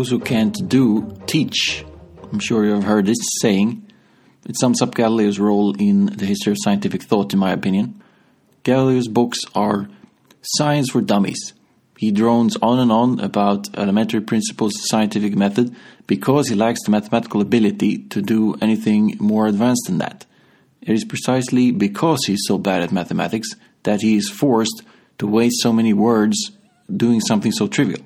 Those who can't do, teach. I'm sure you've heard this saying. It sums up Galileo's role in the history of scientific thought, in my opinion. Galileo's books are science for dummies. He drones on and on about elementary principles of scientific method because he lacks the mathematical ability to do anything more advanced than that. It is precisely because he is so bad at mathematics that he is forced to waste so many words doing something so trivial.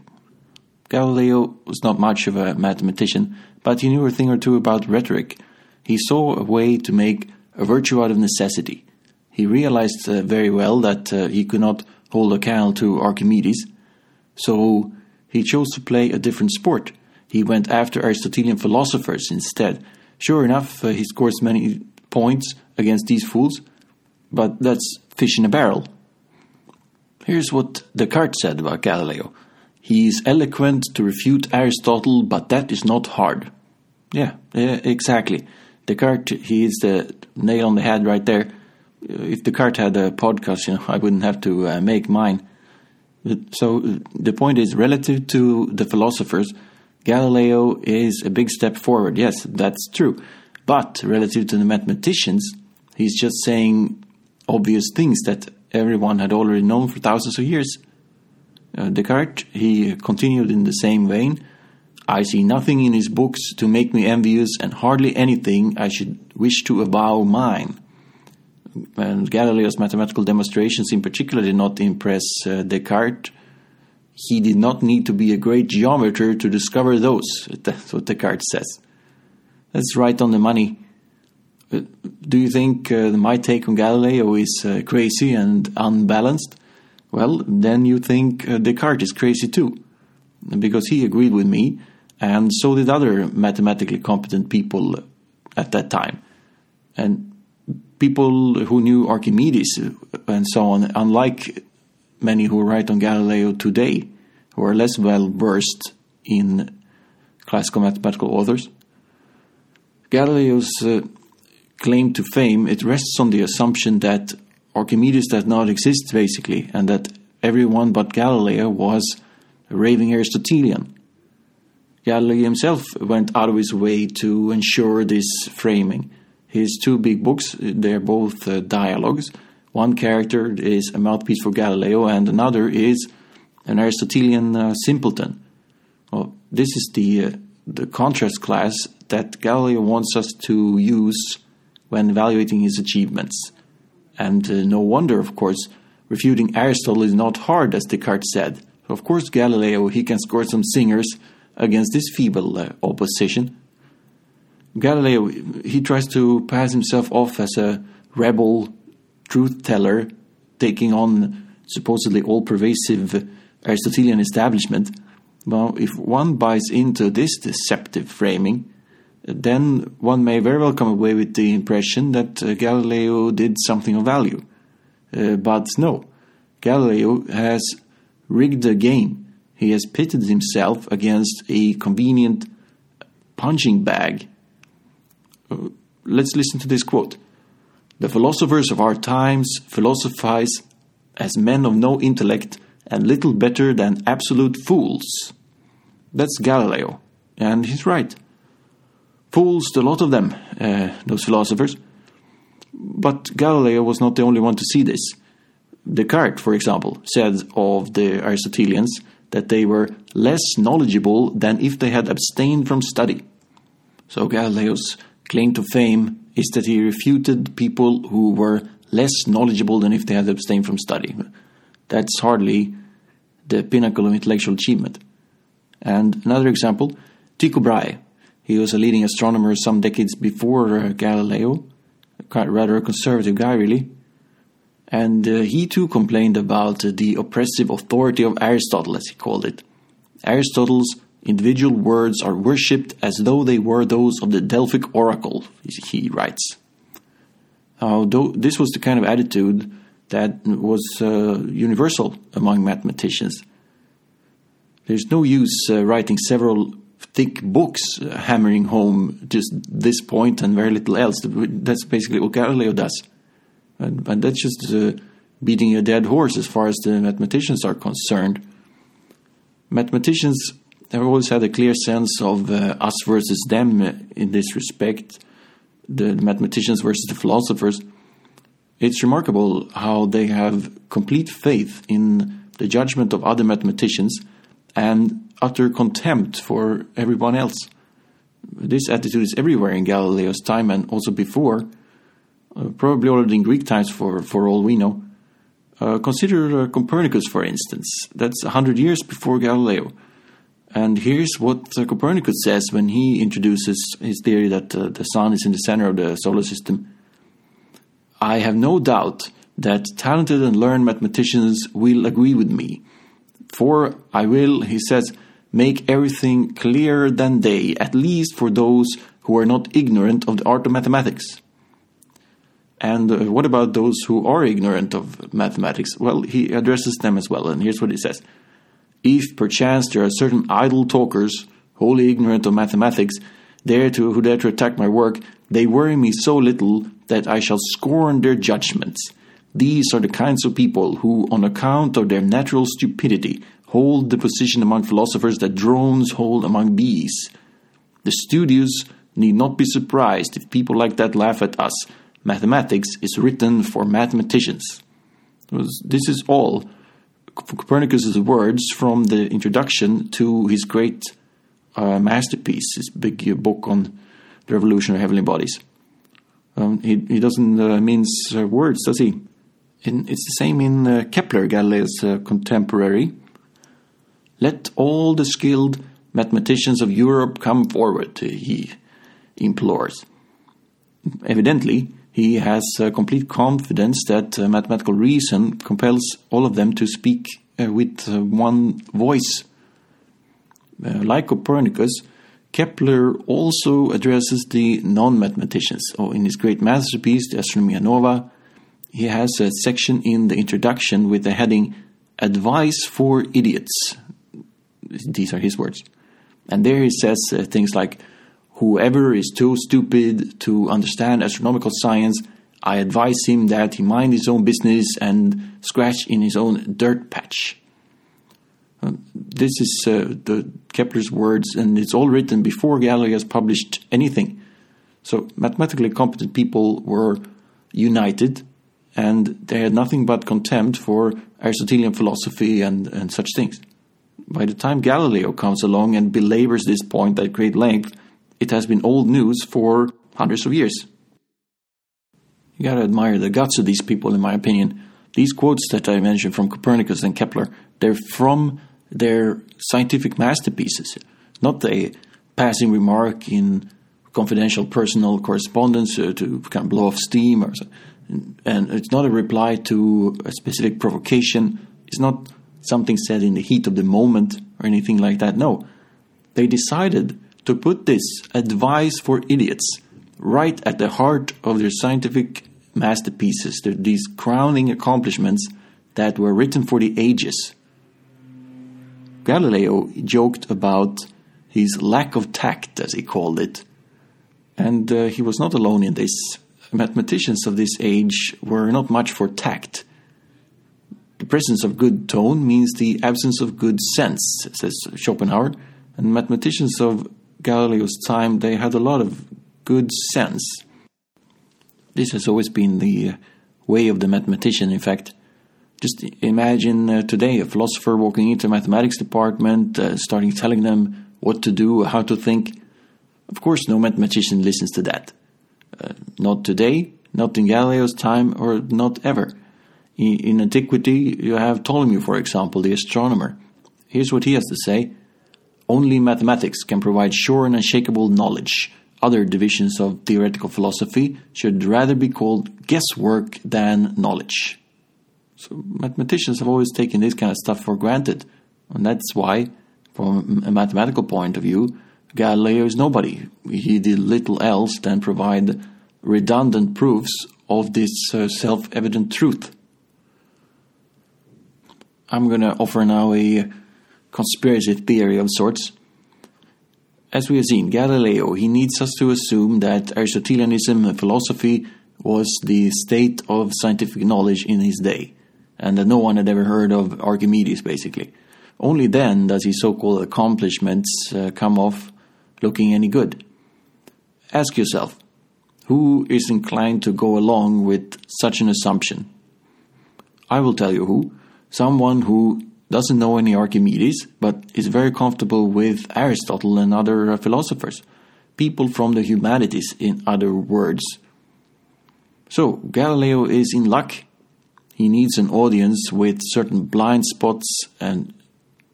Galileo was not much of a mathematician, but he knew a thing or two about rhetoric. He saw a way to make a virtue out of necessity. He realized uh, very well that uh, he could not hold a candle to Archimedes, so he chose to play a different sport. He went after Aristotelian philosophers instead. Sure enough, uh, he scores many points against these fools, but that's fish in a barrel. Here's what Descartes said about Galileo. He is eloquent to refute Aristotle, but that is not hard. Yeah, yeah, exactly. Descartes, he is the nail on the head right there. If Descartes had a podcast, you know, I wouldn't have to uh, make mine. So the point is, relative to the philosophers, Galileo is a big step forward. Yes, that's true. But relative to the mathematicians, he's just saying obvious things that everyone had already known for thousands of years. Uh, Descartes, he continued in the same vein. I see nothing in his books to make me envious, and hardly anything I should wish to avow mine. And Galileo's mathematical demonstrations, in particular, did not impress uh, Descartes. He did not need to be a great geometer to discover those. That's what Descartes says. That's right on the money. Uh, do you think uh, my take on Galileo is uh, crazy and unbalanced? Well, then you think uh, Descartes is crazy too, because he agreed with me, and so did other mathematically competent people at that time. And people who knew Archimedes and so on, unlike many who write on Galileo today, who are less well versed in classical mathematical authors. Galileo's uh, claim to fame it rests on the assumption that Archimedes does not exist, basically, and that everyone but Galileo was a raving Aristotelian. Galileo himself went out of his way to ensure this framing. His two big books, they're both uh, dialogues. One character is a mouthpiece for Galileo, and another is an Aristotelian uh, simpleton. Well, this is the uh, the contrast class that Galileo wants us to use when evaluating his achievements. And uh, no wonder, of course, refuting Aristotle is not hard, as Descartes said. Of course, Galileo he can score some singers against this feeble uh, opposition. Galileo he tries to pass himself off as a rebel truth teller, taking on supposedly all-pervasive Aristotelian establishment. Well, if one buys into this deceptive framing, then one may very well come away with the impression that uh, Galileo did something of value. Uh, but no, Galileo has rigged the game. He has pitted himself against a convenient punching bag. Uh, let's listen to this quote. The philosophers of our times philosophize as men of no intellect and little better than absolute fools. That's Galileo, and he's right. Fools, a lot of them, uh, those philosophers. But Galileo was not the only one to see this. Descartes, for example, said of the Aristotelians that they were less knowledgeable than if they had abstained from study. So Galileo's claim to fame is that he refuted people who were less knowledgeable than if they had abstained from study. That's hardly the pinnacle of intellectual achievement. And another example, Tycho Brahe, he was a leading astronomer some decades before uh, Galileo, quite rather a conservative guy, really. And uh, he too complained about uh, the oppressive authority of Aristotle, as he called it. Aristotle's individual words are worshipped as though they were those of the Delphic oracle, he writes. Although this was the kind of attitude that was uh, universal among mathematicians. There's no use uh, writing several thick books hammering home just this point and very little else. That's basically what Galileo does. And, and that's just uh, beating a dead horse as far as the mathematicians are concerned. Mathematicians I've always had a clear sense of uh, us versus them in this respect, the mathematicians versus the philosophers. It's remarkable how they have complete faith in the judgment of other mathematicians and utter contempt for everyone else. This attitude is everywhere in Galileo's time and also before, uh, probably already in Greek times for, for all we know. Uh, consider uh, Copernicus, for instance. That's a hundred years before Galileo. And here's what uh, Copernicus says when he introduces his theory that uh, the sun is in the center of the solar system. I have no doubt that talented and learned mathematicians will agree with me. For I will, he says, make everything clearer than day, at least for those who are not ignorant of the art of mathematics. And uh, what about those who are ignorant of mathematics? Well, he addresses them as well, and here's what he says if perchance there are certain idle talkers, wholly ignorant of mathematics, dare to, who dare to attack my work, they worry me so little that I shall scorn their judgments. These are the kinds of people who, on account of their natural stupidity, hold the position among philosophers that drones hold among bees. The studious need not be surprised if people like that laugh at us. Mathematics is written for mathematicians. This is all Copernicus's words from the introduction to his great uh, masterpiece, his big uh, book on the revolution of heavenly bodies. Um, he, he doesn't uh, mince uh, words, does he? In, it's the same in uh, Kepler, Galileo's uh, contemporary. Let all the skilled mathematicians of Europe come forward, he implores. Evidently, he has uh, complete confidence that uh, mathematical reason compels all of them to speak uh, with uh, one voice. Uh, like Copernicus, Kepler also addresses the non mathematicians. Oh, in his great masterpiece, the Astronomia Nova, he has a section in the introduction with the heading Advice for Idiots. These are his words. And there he says uh, things like, Whoever is too stupid to understand astronomical science, I advise him that he mind his own business and scratch in his own dirt patch. Uh, this is uh, the Kepler's words, and it's all written before Galileo has published anything. So mathematically competent people were united, and they had nothing but contempt for Aristotelian philosophy and, and such things. By the time Galileo comes along and belabors this point at great length, it has been old news for hundreds of years. You gotta admire the guts of these people, in my opinion. These quotes that I mentioned from Copernicus and Kepler, they're from their scientific masterpieces, not a passing remark in confidential personal correspondence uh, to kind of blow off steam or so. and it's not a reply to a specific provocation it's not something said in the heat of the moment or anything like that no they decided to put this advice for idiots right at the heart of their scientific masterpieces, these crowning accomplishments that were written for the ages. Galileo joked about his lack of tact, as he called it, and uh, he was not alone in this. Mathematicians of this age were not much for tact. The presence of good tone means the absence of good sense, says Schopenhauer, and mathematicians of Galileo's time, they had a lot of good sense. This has always been the uh, way of the mathematician, in fact. Just imagine uh, today a philosopher walking into a mathematics department, uh, starting telling them what to do, how to think. Of course, no mathematician listens to that. Uh, not today, not in Galileo's time, or not ever. In, antiquity, you have Ptolemy, for example, the astronomer. Here's what he has to say only mathematics can provide sure and unshakable knowledge. Other divisions of theoretical philosophy should rather be called guesswork than knowledge. So mathematicians have always taken this kind of stuff for granted. And that's why, from a mathematical point of view, Galileo is nobody. He did little else than provide redundant proofs of this uh, self evident truth. I'm going to offer now a conspiracy theory of sorts. As we have seen, Galileo, he needs us to assume that Aristotelianism and philosophy was the state of scientific knowledge in his day, and that no one had ever heard of Archimedes, basically. only then does his so called accomplishments uh, come off looking any good. Ask yourself who is inclined to go along with such an assumption? I will tell you who. Someone who doesn't know any Archimedes, but is very comfortable with Aristotle and other uh, philosophers. People from the humanities, in other words. So, Galileo is in luck. He needs an audience with certain blind spots and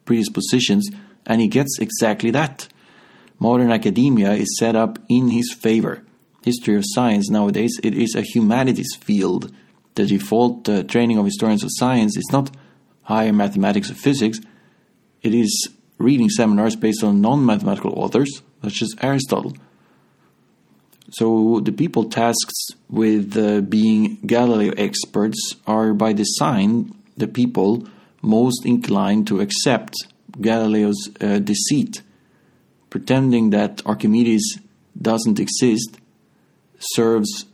predispositions, and he gets exactly that. Modern academia is set up in his favor. History of science nowadays it is a humanities field. The default uh, training of historians of science is not higher mathematics or physics. It is reading seminars based on non-mathematical authors such as Aristotle. So the people tasked with uh, being Galileo experts are by design the people most inclined to accept Galileo's uh, deceit, pretending that Archimedes doesn't exist serves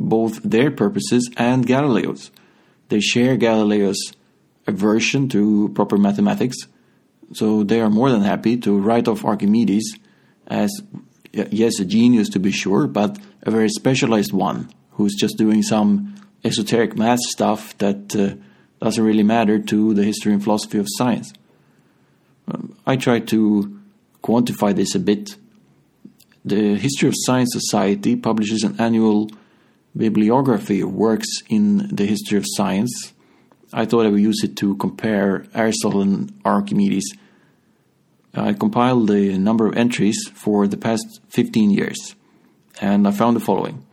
both their purposes and Galileo's. They share Galileo's aversion to proper mathematics, so they are more than happy to write off Archimedes as, yes, a genius to be sure, but a very specialized one who's just doing some esoteric math stuff that uh, doesn't really matter to the history and philosophy of science. Um, I try to quantify this a bit. The History of Science Society publishes an annual bibliography of works in the history of science. I thought I would use it to compare Aristotle and Archimedes. I compiled the number of entries for the past 15 years, and I found the following.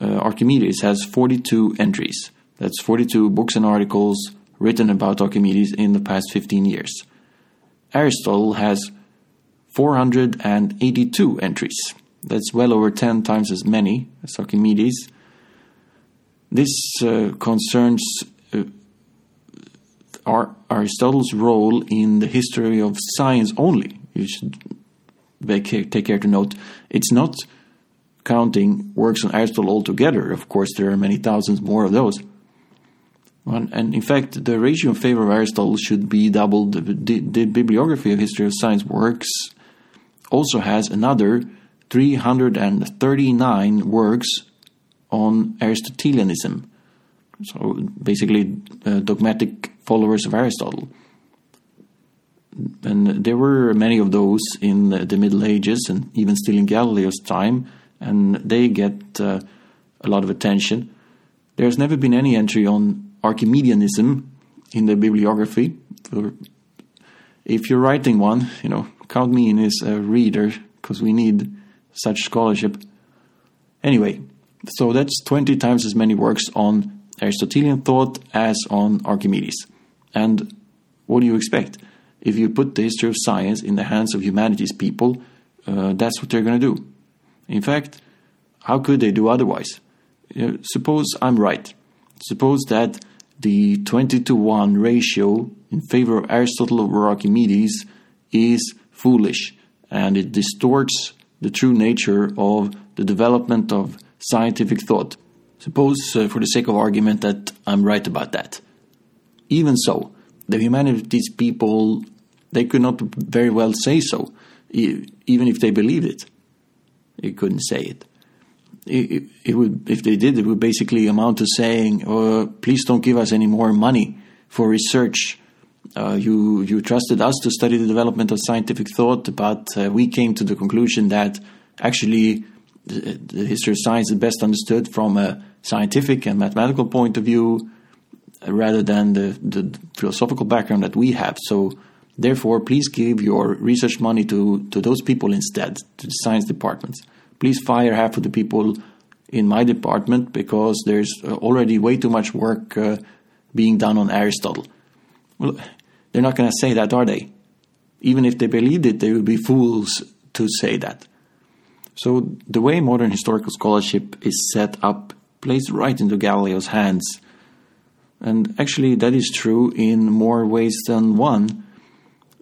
Uh, Archimedes has 42 entries. That's 42 books and articles written about Archimedes in the past 15 years. Aristotle has 482 entries. That's well over 10 times as many as Archimedes. This uh, concerns Aristotle's role in the history of science only. You should take care to note it's not counting works on Aristotle altogether. Of course, there are many thousands more of those. And in fact, the ratio in favor of Aristotle should be doubled. The, the, bibliography of history of science works also has another 339 works on Aristotelianism. So basically, uh, dogmatic followers of Aristotle. And there were many of those in the, Middle Ages and even still in Galileo's time, and they get uh, a lot of attention. There's never been any entry on Archimedeanism in the bibliography. If you're writing one, you know, count me in as a reader because we need such scholarship. Anyway, so that's 20 times as many works on Aristotelian thought as on Archimedes. And what do you expect? If you put the history of science in the hands of humanities people, uh, that's what they're going to do. In fact, how could they do otherwise? Know, suppose I'm right. Suppose that the 20 to 1 ratio in favor of Aristotle over Archimedes is foolish and it distorts the true nature of the development of scientific thought. Suppose, uh, for the sake of argument, that I'm right about that. Even so, the humanities people, they could not very well say so, even if they believed it. They couldn't say it. It, it would, if they did, it would basically amount to saying, oh, "Please don't give us any more money for research uh, you you trusted us to study the development of scientific thought, but uh, we came to the conclusion that actually the, history of science is best understood from a scientific and mathematical point of view, rather than the, the philosophical background that we have. So, therefore, please give your research money to to those people instead, to the science departments. Please fire half of the people in my department because there's already way too much work uh, being done on Aristotle. Well, they're not going to say that, are they? Even if they believed it, they would be fools to say that. So the way modern historical scholarship is set up plays right into Galileo's hands. And actually, that is true in more ways than one.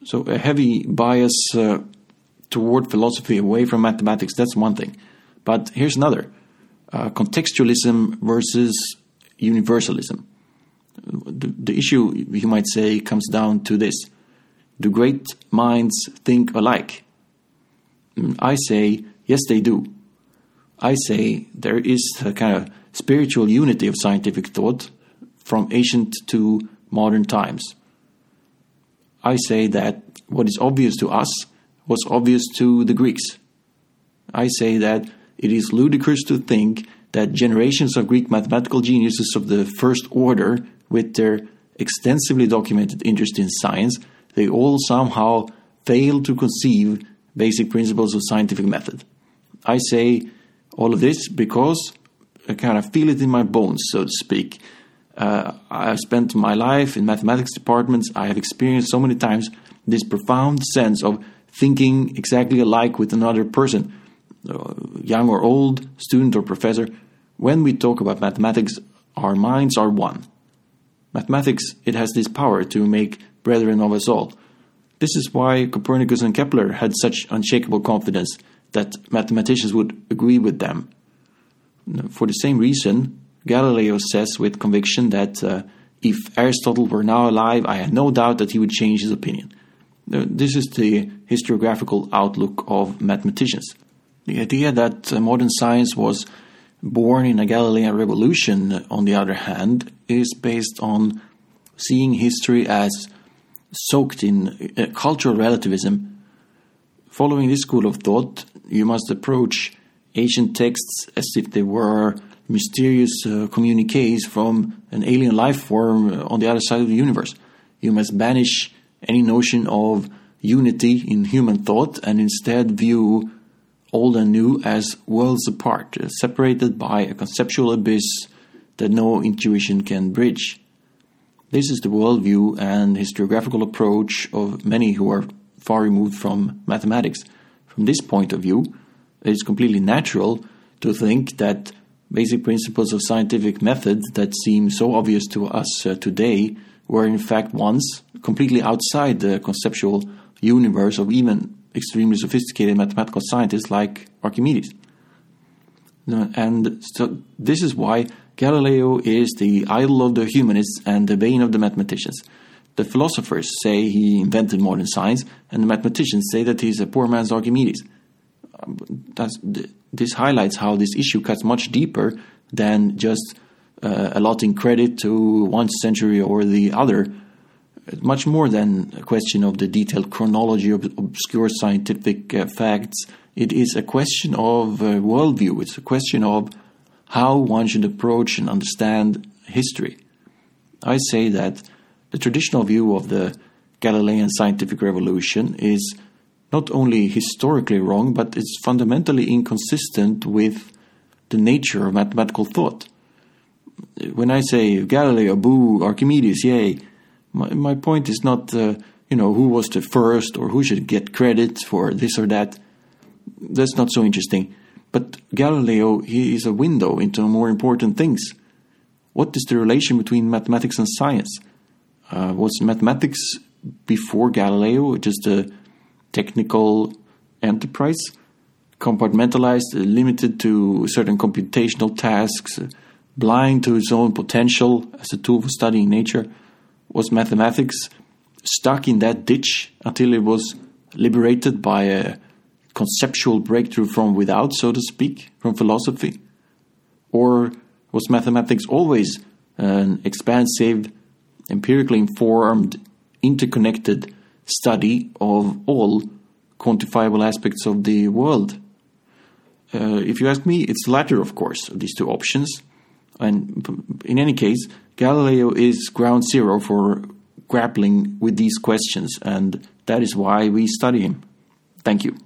So, a heavy bias uh, toward philosophy away from mathematics, that's one thing. But here's another uh, contextualism versus universalism the, the issue, you might say, comes down to this. Do great minds think alike? Mm, I say, yes, they do. I say there is a kind of spiritual unity of scientific thought from ancient to modern times. I say that what is obvious to us was obvious to the Greeks. I say that it is ludicrous to think that generations of Greek mathematical geniuses of the first order, with their extensively documented interest in science, they all somehow failed to conceive basic principles of scientific method. I say all of this because I kind of feel it in my bones, so to speak. Uh, I've spent my life in mathematics departments. I have experienced so many times this profound sense of thinking exactly alike with another person, uh, young or old, student or professor. When we talk about mathematics, our minds are one. Mathematics, it has this power to make brethren of us all. This is why Copernicus and Kepler had such unshakable confidence that mathematicians would agree with them. For the same reason, Galileo says with conviction that uh, if Aristotle were now alive, I had no doubt that he would change his opinion. This is the historiographical outlook of mathematicians. The idea that uh, modern science was born in a Galilean revolution, on the other hand, is based on seeing history as soaked in uh, cultural relativism. Following this school of thought, you must approach ancient texts as if they were mysterious uh, communiques from an alien life form uh, on the other side of the universe. You must banish any notion of unity in human thought and instead view old and new as worlds apart, uh, separated by a conceptual abyss that no intuition can bridge. This is the worldview and historiographical approach of many who are far removed from mathematics. From this point of view, it is completely natural to think that basic principles of scientific method that seem so obvious to us uh, today were in fact once completely outside the conceptual universe of even extremely sophisticated mathematical scientists like Archimedes. And so this is why Galileo is the idol of the humanists and the bane of the mathematicians. The philosophers say he invented modern science, and the mathematicians say that he's a poor man's Archimedes. That's, this highlights how this issue cuts much deeper than just uh, allotting credit to one century or the other. Much more than a question of the detailed chronology of obscure scientific uh, facts. It is a question of uh, worldview. It's a question of how one should approach and understand history. I say that the traditional view of the Galilean scientific revolution is not only historically wrong, but it's fundamentally inconsistent with the nature of mathematical thought. When I say Galileo, boo, Archimedes, yay, my, my point is not, uh, you know, who was the first or who should get credit for this or that. That's not so interesting. But Galileo, he is a window into more important things. What is the relation between mathematics and science? Uh, was mathematics before Galileo just a technical enterprise, compartmentalized, limited to certain computational tasks, blind to its own potential as a tool for studying nature? Was mathematics stuck in that ditch until it was liberated by a conceptual breakthrough from without, so to speak, from philosophy? Or was mathematics always an expansive, empirically informed, interconnected study of all quantifiable aspects of the world? Uh, if you ask me, it's the latter, of course, of these two options. And in any case, Galileo is ground zero for grappling with these questions, and that is why we study him. Thank you.